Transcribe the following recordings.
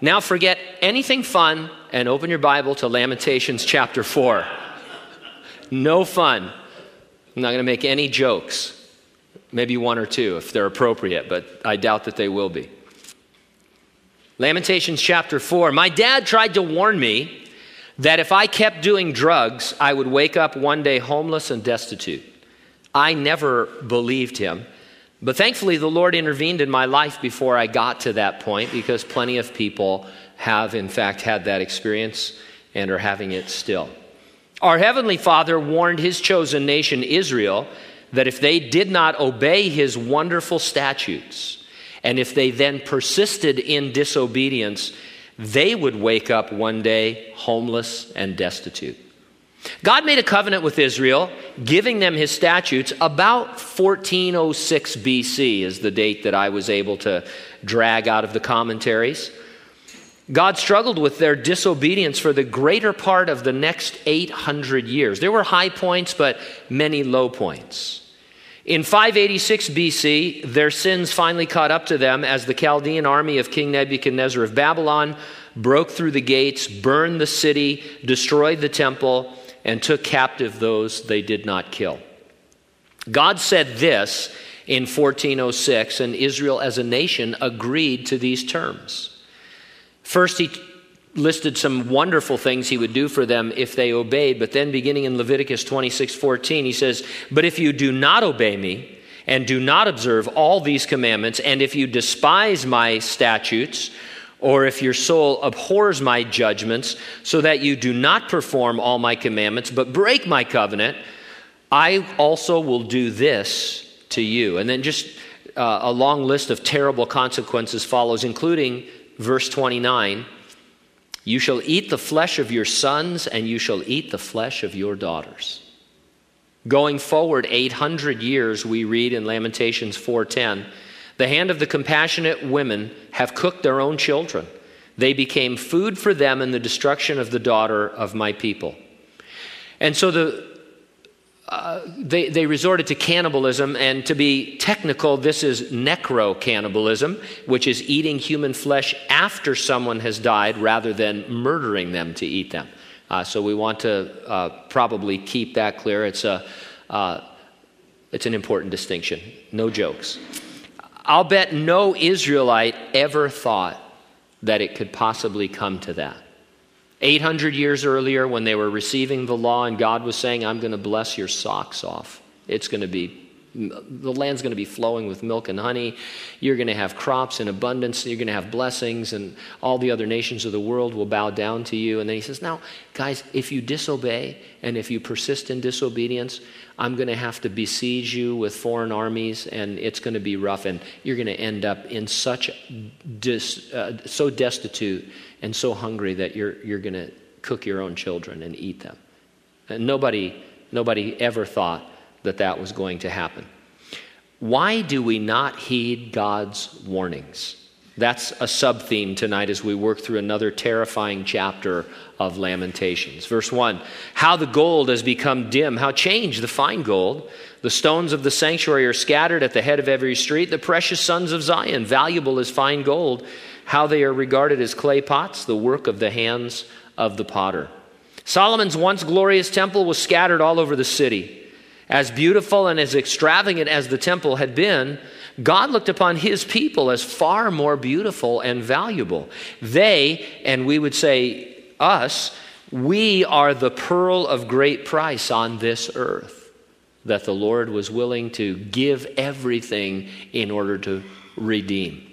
now forget anything fun and open your Bible to Lamentations chapter 4. No fun. I'm not going to make any jokes. Maybe one or two if they're appropriate, but I doubt that they will be. Lamentations chapter 4. My dad tried to warn me that if I kept doing drugs, I would wake up one day homeless and destitute. I never believed him. But thankfully, the Lord intervened in my life before I got to that point because plenty of people have, in fact, had that experience and are having it still. Our Heavenly Father warned His chosen nation, Israel, that if they did not obey His wonderful statutes, and if they then persisted in disobedience, they would wake up one day homeless and destitute. God made a covenant with Israel, giving them his statutes about 1406 BC, is the date that I was able to drag out of the commentaries. God struggled with their disobedience for the greater part of the next 800 years. There were high points, but many low points. In 586 BC, their sins finally caught up to them as the Chaldean army of King Nebuchadnezzar of Babylon broke through the gates, burned the city, destroyed the temple, and took captive those they did not kill. God said this in 1406, and Israel as a nation agreed to these terms. First, he listed some wonderful things he would do for them if they obeyed. But then, beginning in Leviticus 26 14, he says, But if you do not obey me and do not observe all these commandments, and if you despise my statutes, or if your soul abhors my judgments, so that you do not perform all my commandments, but break my covenant, I also will do this to you. And then just uh, a long list of terrible consequences follows, including verse 29 you shall eat the flesh of your sons, and you shall eat the flesh of your daughters. Going forward 800 years, we read in Lamentations 4:10, the hand of the compassionate women have cooked their own children. They became food for them in the destruction of the daughter of my people. And so the uh, they, they resorted to cannibalism, and to be technical, this is necro cannibalism, which is eating human flesh after someone has died rather than murdering them to eat them. Uh, so we want to uh, probably keep that clear. It's, a, uh, it's an important distinction. No jokes. I'll bet no Israelite ever thought that it could possibly come to that. 800 years earlier, when they were receiving the law and God was saying, I'm going to bless your socks off, it's going to be the land's going to be flowing with milk and honey. You're going to have crops in abundance. You're going to have blessings, and all the other nations of the world will bow down to you. And then he says, Now, guys, if you disobey and if you persist in disobedience, I'm going to have to besiege you with foreign armies, and it's going to be rough, and you're going to end up in such dis, uh, so destitute and so hungry that you're, you're going to cook your own children and eat them. And nobody, nobody ever thought that that was going to happen. Why do we not heed God's warnings? That's a sub theme tonight as we work through another terrifying chapter of Lamentations. Verse 1 How the gold has become dim, how changed the fine gold. The stones of the sanctuary are scattered at the head of every street. The precious sons of Zion, valuable as fine gold, how they are regarded as clay pots, the work of the hands of the potter. Solomon's once glorious temple was scattered all over the city. As beautiful and as extravagant as the temple had been, God looked upon his people as far more beautiful and valuable. They, and we would say us, we are the pearl of great price on this earth that the Lord was willing to give everything in order to redeem.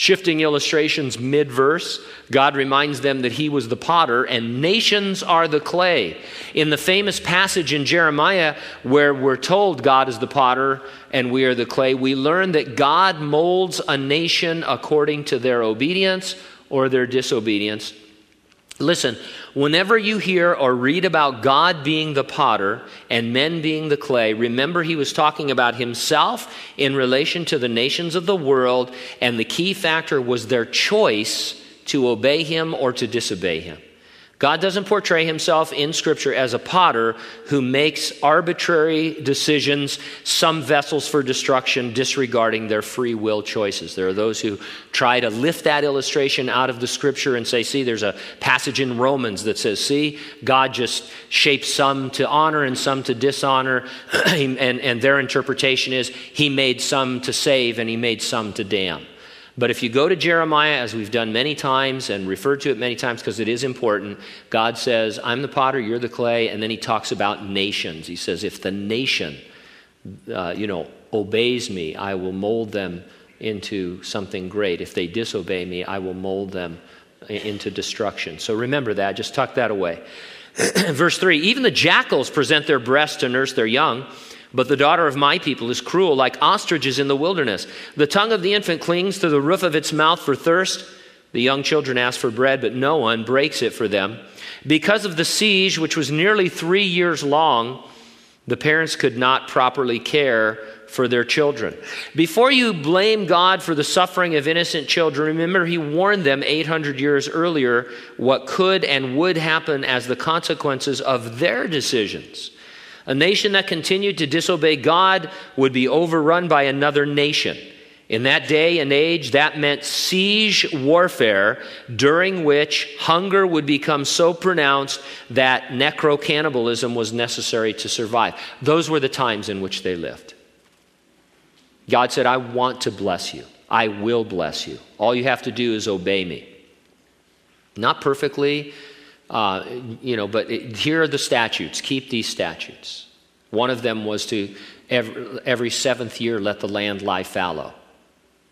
Shifting illustrations mid verse, God reminds them that He was the potter and nations are the clay. In the famous passage in Jeremiah where we're told God is the potter and we are the clay, we learn that God molds a nation according to their obedience or their disobedience. Listen, whenever you hear or read about God being the potter and men being the clay, remember he was talking about himself in relation to the nations of the world, and the key factor was their choice to obey him or to disobey him. God doesn't portray himself in Scripture as a potter who makes arbitrary decisions, some vessels for destruction, disregarding their free will choices. There are those who try to lift that illustration out of the Scripture and say, see, there's a passage in Romans that says, see, God just shapes some to honor and some to dishonor. and, and their interpretation is, he made some to save and he made some to damn. But if you go to Jeremiah, as we've done many times and referred to it many times because it is important, God says, I'm the potter, you're the clay. And then he talks about nations. He says, if the nation, uh, you know, obeys me, I will mold them into something great. If they disobey me, I will mold them into destruction. So remember that. Just tuck that away. Verse 3 Even the jackals present their breasts to nurse their young but the daughter of my people is cruel, like ostriches in the wilderness. The tongue of the infant clings to the roof of its mouth for thirst. The young children ask for bread, but no one breaks it for them. Because of the siege, which was nearly three years long, the parents could not properly care for their children. Before you blame God for the suffering of innocent children, remember He warned them 800 years earlier what could and would happen as the consequences of their decisions. A nation that continued to disobey God would be overrun by another nation. In that day and age, that meant siege warfare during which hunger would become so pronounced that necro cannibalism was necessary to survive. Those were the times in which they lived. God said, I want to bless you. I will bless you. All you have to do is obey me. Not perfectly, uh, you know, but it, here are the statutes. Keep these statutes. One of them was to every, every seventh year let the land lie fallow.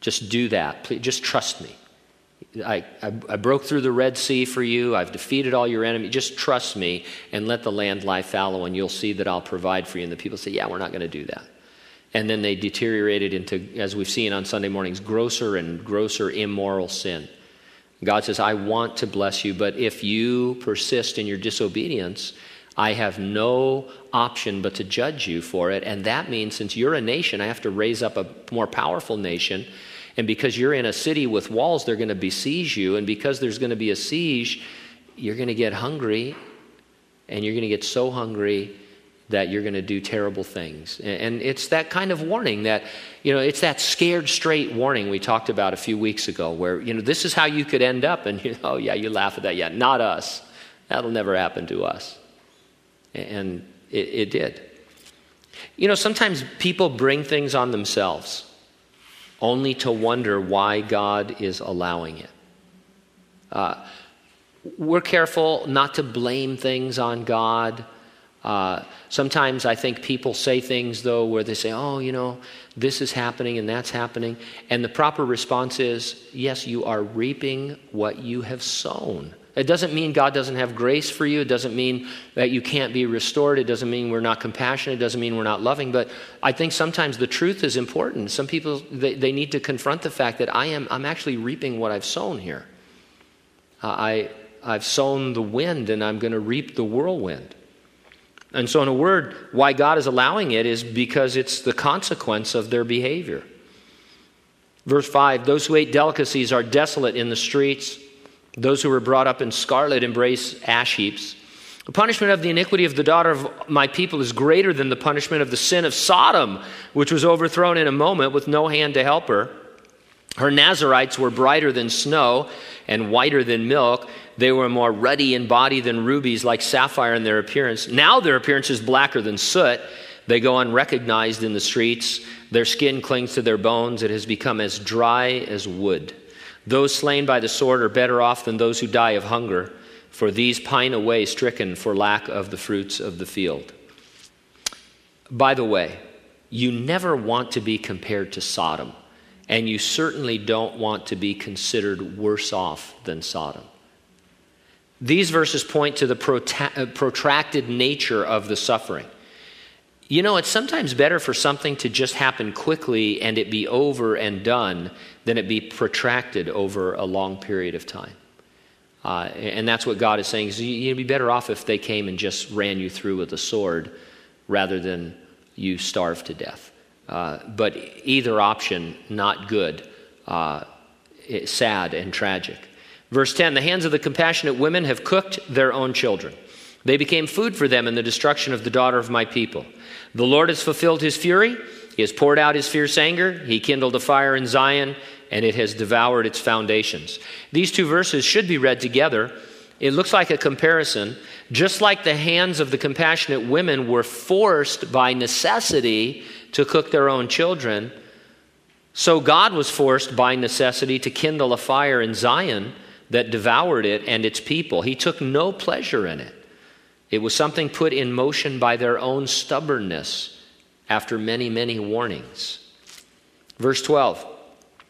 Just do that. Please, just trust me. I, I, I, broke through the Red Sea for you. I've defeated all your enemies. Just trust me and let the land lie fallow, and you'll see that I'll provide for you. And the people say, Yeah, we're not going to do that. And then they deteriorated into, as we've seen on Sunday mornings, grosser and grosser immoral sin. God says, I want to bless you, but if you persist in your disobedience, I have no option but to judge you for it. And that means since you're a nation, I have to raise up a more powerful nation. And because you're in a city with walls, they're going to besiege you. And because there's going to be a siege, you're going to get hungry. And you're going to get so hungry that you're going to do terrible things. And it's that kind of warning that, you know, it's that scared straight warning we talked about a few weeks ago where, you know, this is how you could end up. And, you know, oh, yeah, you laugh at that. Yeah, not us. That'll never happen to us. And it, it did. You know, sometimes people bring things on themselves only to wonder why God is allowing it. Uh, we're careful not to blame things on God. Uh, sometimes I think people say things, though, where they say, oh, you know, this is happening and that's happening. And the proper response is, yes, you are reaping what you have sown. It doesn't mean God doesn't have grace for you. It doesn't mean that you can't be restored. It doesn't mean we're not compassionate. It doesn't mean we're not loving. But I think sometimes the truth is important. Some people, they, they need to confront the fact that I am, I'm actually reaping what I've sown here. Uh, I, I've sown the wind and I'm going to reap the whirlwind. And so, in a word, why God is allowing it is because it's the consequence of their behavior. Verse 5 Those who ate delicacies are desolate in the streets. Those who were brought up in scarlet embrace ash heaps. The punishment of the iniquity of the daughter of my people is greater than the punishment of the sin of Sodom, which was overthrown in a moment with no hand to help her. Her Nazarites were brighter than snow and whiter than milk. They were more ruddy in body than rubies, like sapphire in their appearance. Now their appearance is blacker than soot. They go unrecognized in the streets. Their skin clings to their bones. It has become as dry as wood. Those slain by the sword are better off than those who die of hunger, for these pine away stricken for lack of the fruits of the field. By the way, you never want to be compared to Sodom, and you certainly don't want to be considered worse off than Sodom. These verses point to the protracted nature of the suffering. You know, it's sometimes better for something to just happen quickly and it be over and done than it be protracted over a long period of time. Uh, and that's what God is saying. Is you'd be better off if they came and just ran you through with a sword rather than you starve to death. Uh, but either option, not good, uh, sad and tragic. Verse 10 The hands of the compassionate women have cooked their own children. They became food for them in the destruction of the daughter of my people. The Lord has fulfilled his fury. He has poured out his fierce anger. He kindled a fire in Zion, and it has devoured its foundations. These two verses should be read together. It looks like a comparison. Just like the hands of the compassionate women were forced by necessity to cook their own children, so God was forced by necessity to kindle a fire in Zion that devoured it and its people. He took no pleasure in it. It was something put in motion by their own stubbornness after many, many warnings. Verse 12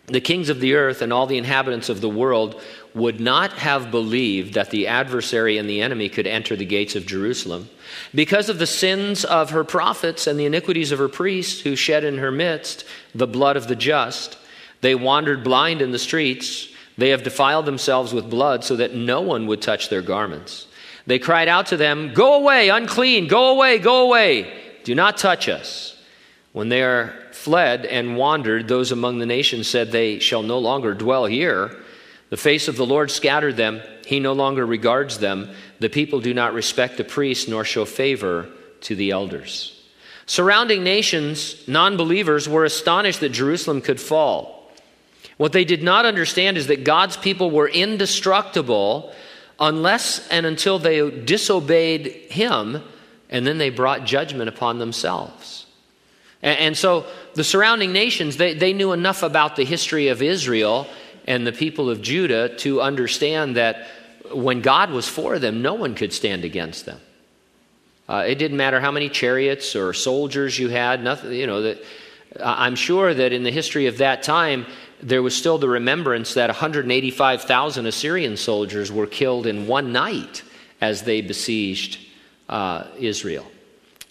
The kings of the earth and all the inhabitants of the world would not have believed that the adversary and the enemy could enter the gates of Jerusalem because of the sins of her prophets and the iniquities of her priests who shed in her midst the blood of the just. They wandered blind in the streets. They have defiled themselves with blood so that no one would touch their garments. They cried out to them, Go away, unclean, go away, go away, do not touch us. When they are fled and wandered, those among the nations said, They shall no longer dwell here. The face of the Lord scattered them, he no longer regards them. The people do not respect the priests nor show favor to the elders. Surrounding nations, non believers, were astonished that Jerusalem could fall. What they did not understand is that God's people were indestructible unless and until they disobeyed Him and then they brought judgment upon themselves. And, and so the surrounding nations, they, they knew enough about the history of Israel and the people of Judah to understand that when God was for them, no one could stand against them. Uh, it didn't matter how many chariots or soldiers you had. Nothing, you know. That I'm sure that in the history of that time, there was still the remembrance that 185,000 Assyrian soldiers were killed in one night as they besieged uh, Israel.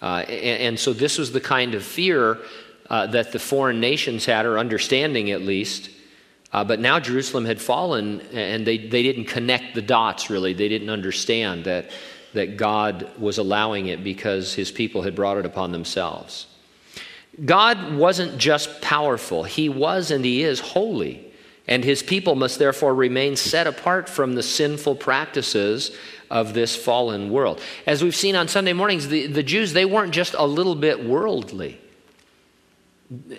Uh, and, and, so this was the kind of fear uh, that the foreign nations had, or understanding at least. Uh, but now Jerusalem had fallen, and they, they didn't connect the dots really. They didn't understand that, that God was allowing it because his people had brought it upon themselves. God wasn't just powerful, He was and He is holy. And His people must therefore remain set apart from the sinful practices of this fallen world. As we've seen on Sunday mornings, the, the Jews, they weren't just a little bit worldly.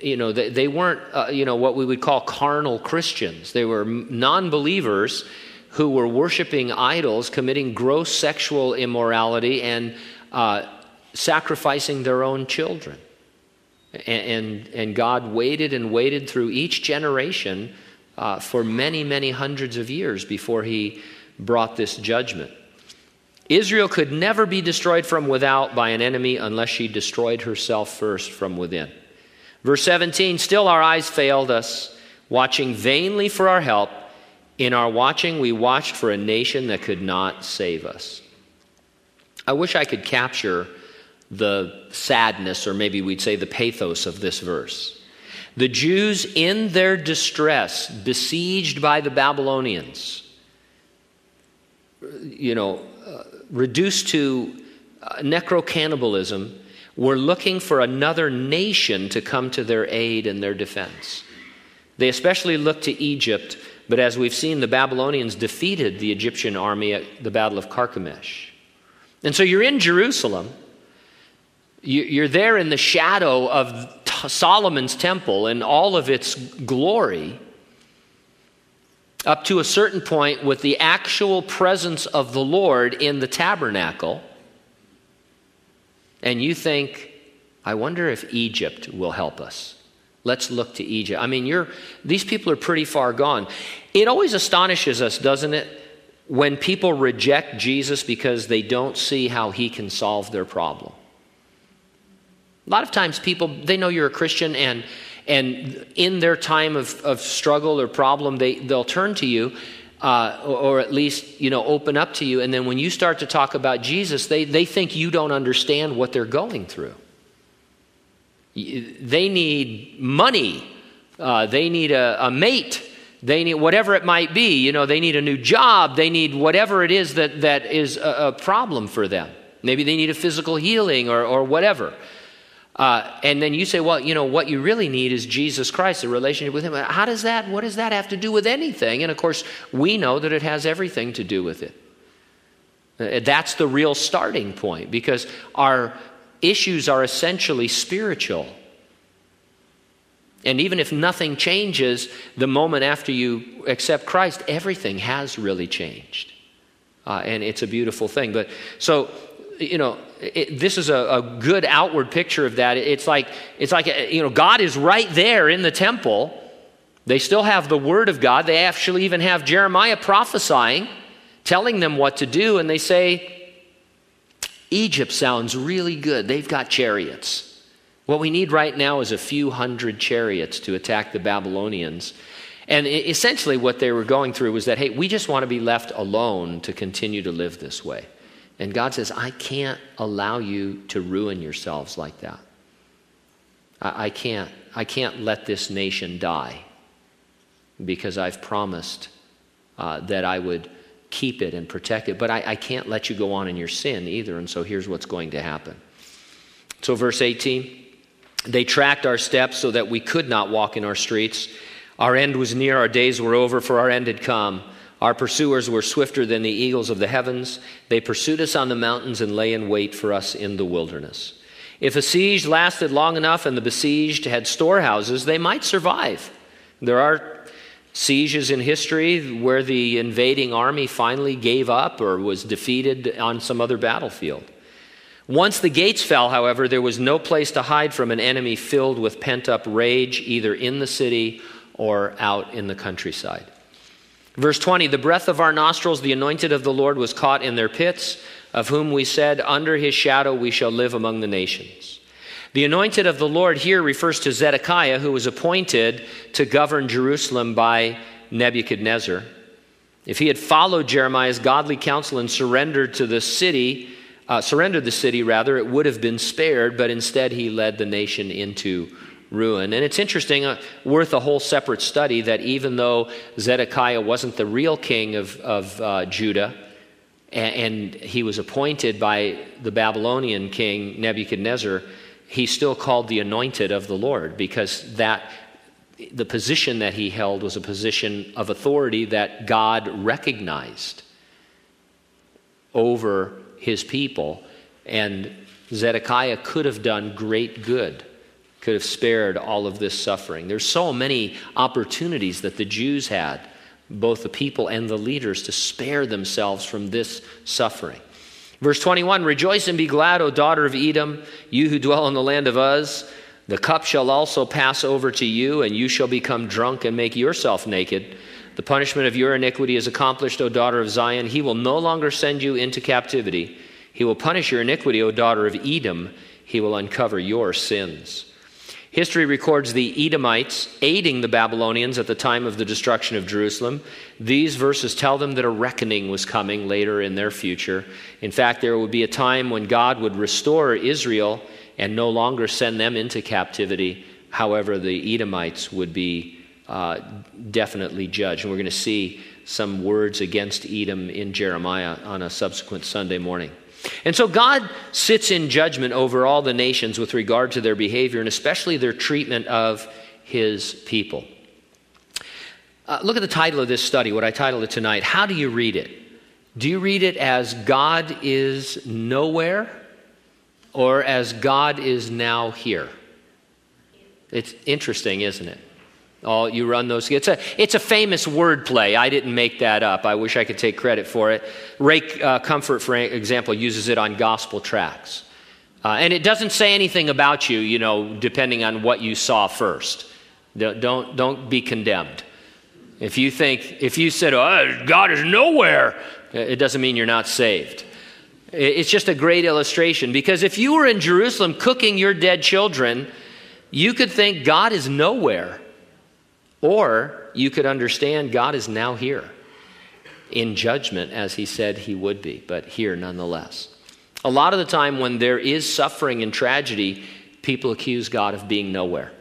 You know, they, they weren't, uh, you know, what we would call carnal Christians. They were non believers who were worshiping idols, committing gross sexual immorality, and uh, sacrificing their own children. And, and, God waited and waited through each generation uh, for many, many hundreds of years before he brought this judgment. Israel could never be destroyed from without by an enemy unless she destroyed herself first from within. Verse 17 Still our eyes failed us, watching vainly for our help. In our watching, we watched for a nation that could not save us. I wish I could capture the sadness, or maybe we'd say the pathos of this verse. The Jews, in their distress, besieged by the Babylonians, you know, uh, reduced to uh, necro cannibalism, were looking for another nation to come to their aid and their defense. They especially looked to Egypt, but as we've seen, the Babylonians defeated the Egyptian army at the Battle of Carchemish. And so you're in Jerusalem you're there in the shadow of Solomon's temple and all of its glory, up to a certain point with the actual presence of the Lord in the tabernacle. And you think, I wonder if Egypt will help us. Let's look to Egypt. I mean, you're, these people are pretty far gone. It always astonishes us, doesn't it, when people reject Jesus because they don't see how he can solve their problem. A lot of times people, they know you're a Christian and and in their time of, of struggle or problem, they, they'll turn to you uh, or, or, at least, you know, open up to you. And then when you start to talk about Jesus, they, they think you don't understand what they're going through. They need money. Uh, they need a, a mate. They need whatever it might be. You know, they need a new job. They need whatever it is that, that is a, a problem for them. Maybe they need a physical healing or, or whatever. Uh, and then you say, well, you know, what you really need is Jesus Christ, a relationship with Him. How does that, what does that have to do with anything? And of course, we know that it has everything to do with it. Uh, that's the real starting point because our issues are essentially spiritual. And even if nothing changes the moment after you accept Christ, everything has really changed. Uh, and it's a beautiful thing. But so you know, it, this is a, a, good outward picture of that. It's like, it's like, you know, God is right there in the temple. They still have the Word of God. They actually even have Jeremiah prophesying, telling them what to do. And they say, Egypt sounds really good. They've got chariots. What we need right now is a few hundred chariots to attack the Babylonians. And essentially, what they were going through was that, hey, we just want to be left alone to continue to live this way. And God says, I can't allow you to ruin yourselves like that. I, I can't. I can't let this nation die because I've promised uh, that I would keep it and protect it. But I, I can't let you go on in your sin either. And so here's what's going to happen. So, verse 18 they tracked our steps so that we could not walk in our streets. Our end was near, our days were over, for our end had come. Our pursuers were swifter than the eagles of the heavens. They pursued us on the mountains and lay in wait for us in the wilderness. If a siege lasted long enough and the besieged had storehouses, they might survive. There are sieges in history where the invading army finally gave up or was defeated on some other battlefield. Once the gates fell, however, there was no place to hide from an enemy filled with pent up rage, either in the city or out in the countryside. Verse 20 The breath of our nostrils, the anointed of the Lord, was caught in their pits, of whom we said, Under his shadow we shall live among the nations. The anointed of the Lord here refers to Zedekiah, who was appointed to govern Jerusalem by Nebuchadnezzar. If he had followed Jeremiah's godly counsel and surrendered to the city, uh, surrendered the city rather, it would have been spared, but instead he led the nation into ruin. And it's interesting, uh, worth a whole separate study, that even though Zedekiah wasn't the real king of, of uh, Judah, and, and, he was appointed by the Babylonian king Nebuchadnezzar, he still called the anointed of the Lord because that the position that he held was a position of authority that God recognized over his people. And Zedekiah could have done great good could have spared all of this suffering. There's so many opportunities that the Jews had, both the people and the leaders, to spare themselves from this suffering. Verse 21 Rejoice and be glad, O daughter of Edom, you who dwell in the land of Uz. The cup shall also pass over to you, and you shall become drunk and make yourself naked. The punishment of your iniquity is accomplished, O daughter of Zion. He will no longer send you into captivity. He will punish your iniquity, O daughter of Edom. He will uncover your sins. History records the Edomites aiding the Babylonians at the time of the destruction of Jerusalem. These verses tell them that a reckoning was coming later in their future. In fact, there would be a time when God would restore Israel and no longer send them into captivity. However, the Edomites would be uh, definitely judged. And we're going to see some words against Edom in Jeremiah on a subsequent Sunday morning. And so God sits in judgment over all the nations with regard to their behavior and especially their treatment of his people. Uh, look at the title of this study, what I titled it tonight. How do you read it? Do you read it as God is nowhere or as God is now here? It's interesting, isn't it? Oh, you run those. It's a, it's a famous wordplay. I didn't make that up. I wish I could take credit for it. Ray uh, Comfort, for example, uses it on gospel tracts. Uh, and it doesn't say anything about you, you know, depending on what you saw first. Don't, don't, be condemned. If you think, if you said, oh, God is nowhere, it doesn't mean you're not saved. It's just a great illustration because if you were in Jerusalem cooking your dead children, you could think God is nowhere. Or you could understand God is now here in judgment as he said he would be, but here nonetheless. A lot of the time, when there is suffering and tragedy, people accuse God of being nowhere.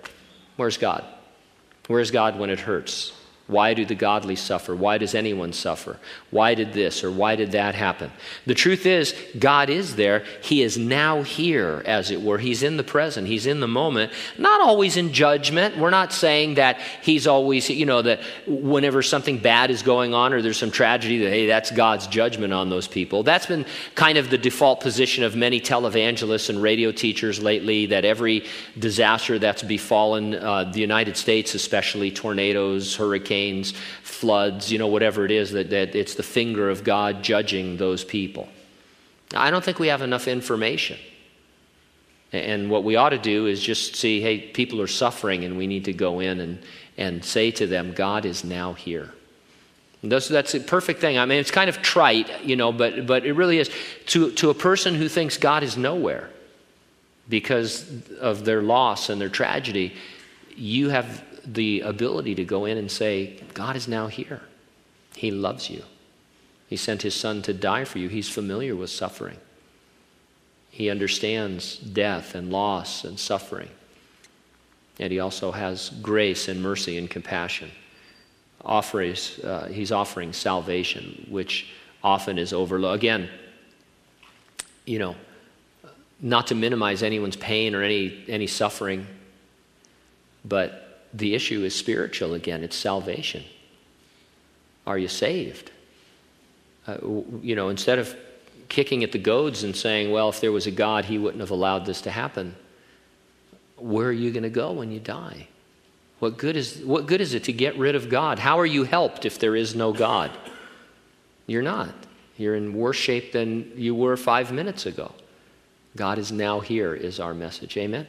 Where's God? Where's God when it hurts? Why do the godly suffer? Why does anyone suffer? Why did this or why did that happen? The truth is, God is there. He is now here, as it were. He's in the present, He's in the moment. Not always in judgment. We're not saying that He's always, you know, that whenever something bad is going on or there's some tragedy, that, hey, that's God's judgment on those people. That's been kind of the default position of many televangelists and radio teachers lately that every disaster that's befallen uh, the United States, especially tornadoes, hurricanes, hurricanes, floods, you know, whatever it is, that, that it's the finger of God judging those people. I don't think we have enough information. And what we ought to do is just see, hey, people are suffering, and we need to go in and, and say to them, God is now here. That's, that's a perfect thing. I mean, it's kind of trite, you know, but, but it really is. To, to a person who thinks God is nowhere because of their loss and their tragedy, you have the ability to go in and say, God is now here. He loves you. He sent his son to die for you. He's familiar with suffering. He understands death and loss and suffering. And he also has grace and mercy and compassion. Offers, uh, he's offering salvation, which often is overlooked. Again, you know, not to minimize anyone's pain or any, any suffering, but the issue is spiritual again it's salvation. Are you saved? Uh, you know, instead of kicking at the goads and saying, well, if there was a God, he wouldn't have allowed this to happen, where are you going to go when you die? What good, is, what good is it to get rid of God? How are you helped if there is no God? You're not. You're in worse shape than you were five minutes ago. God is now here, is our message. Amen?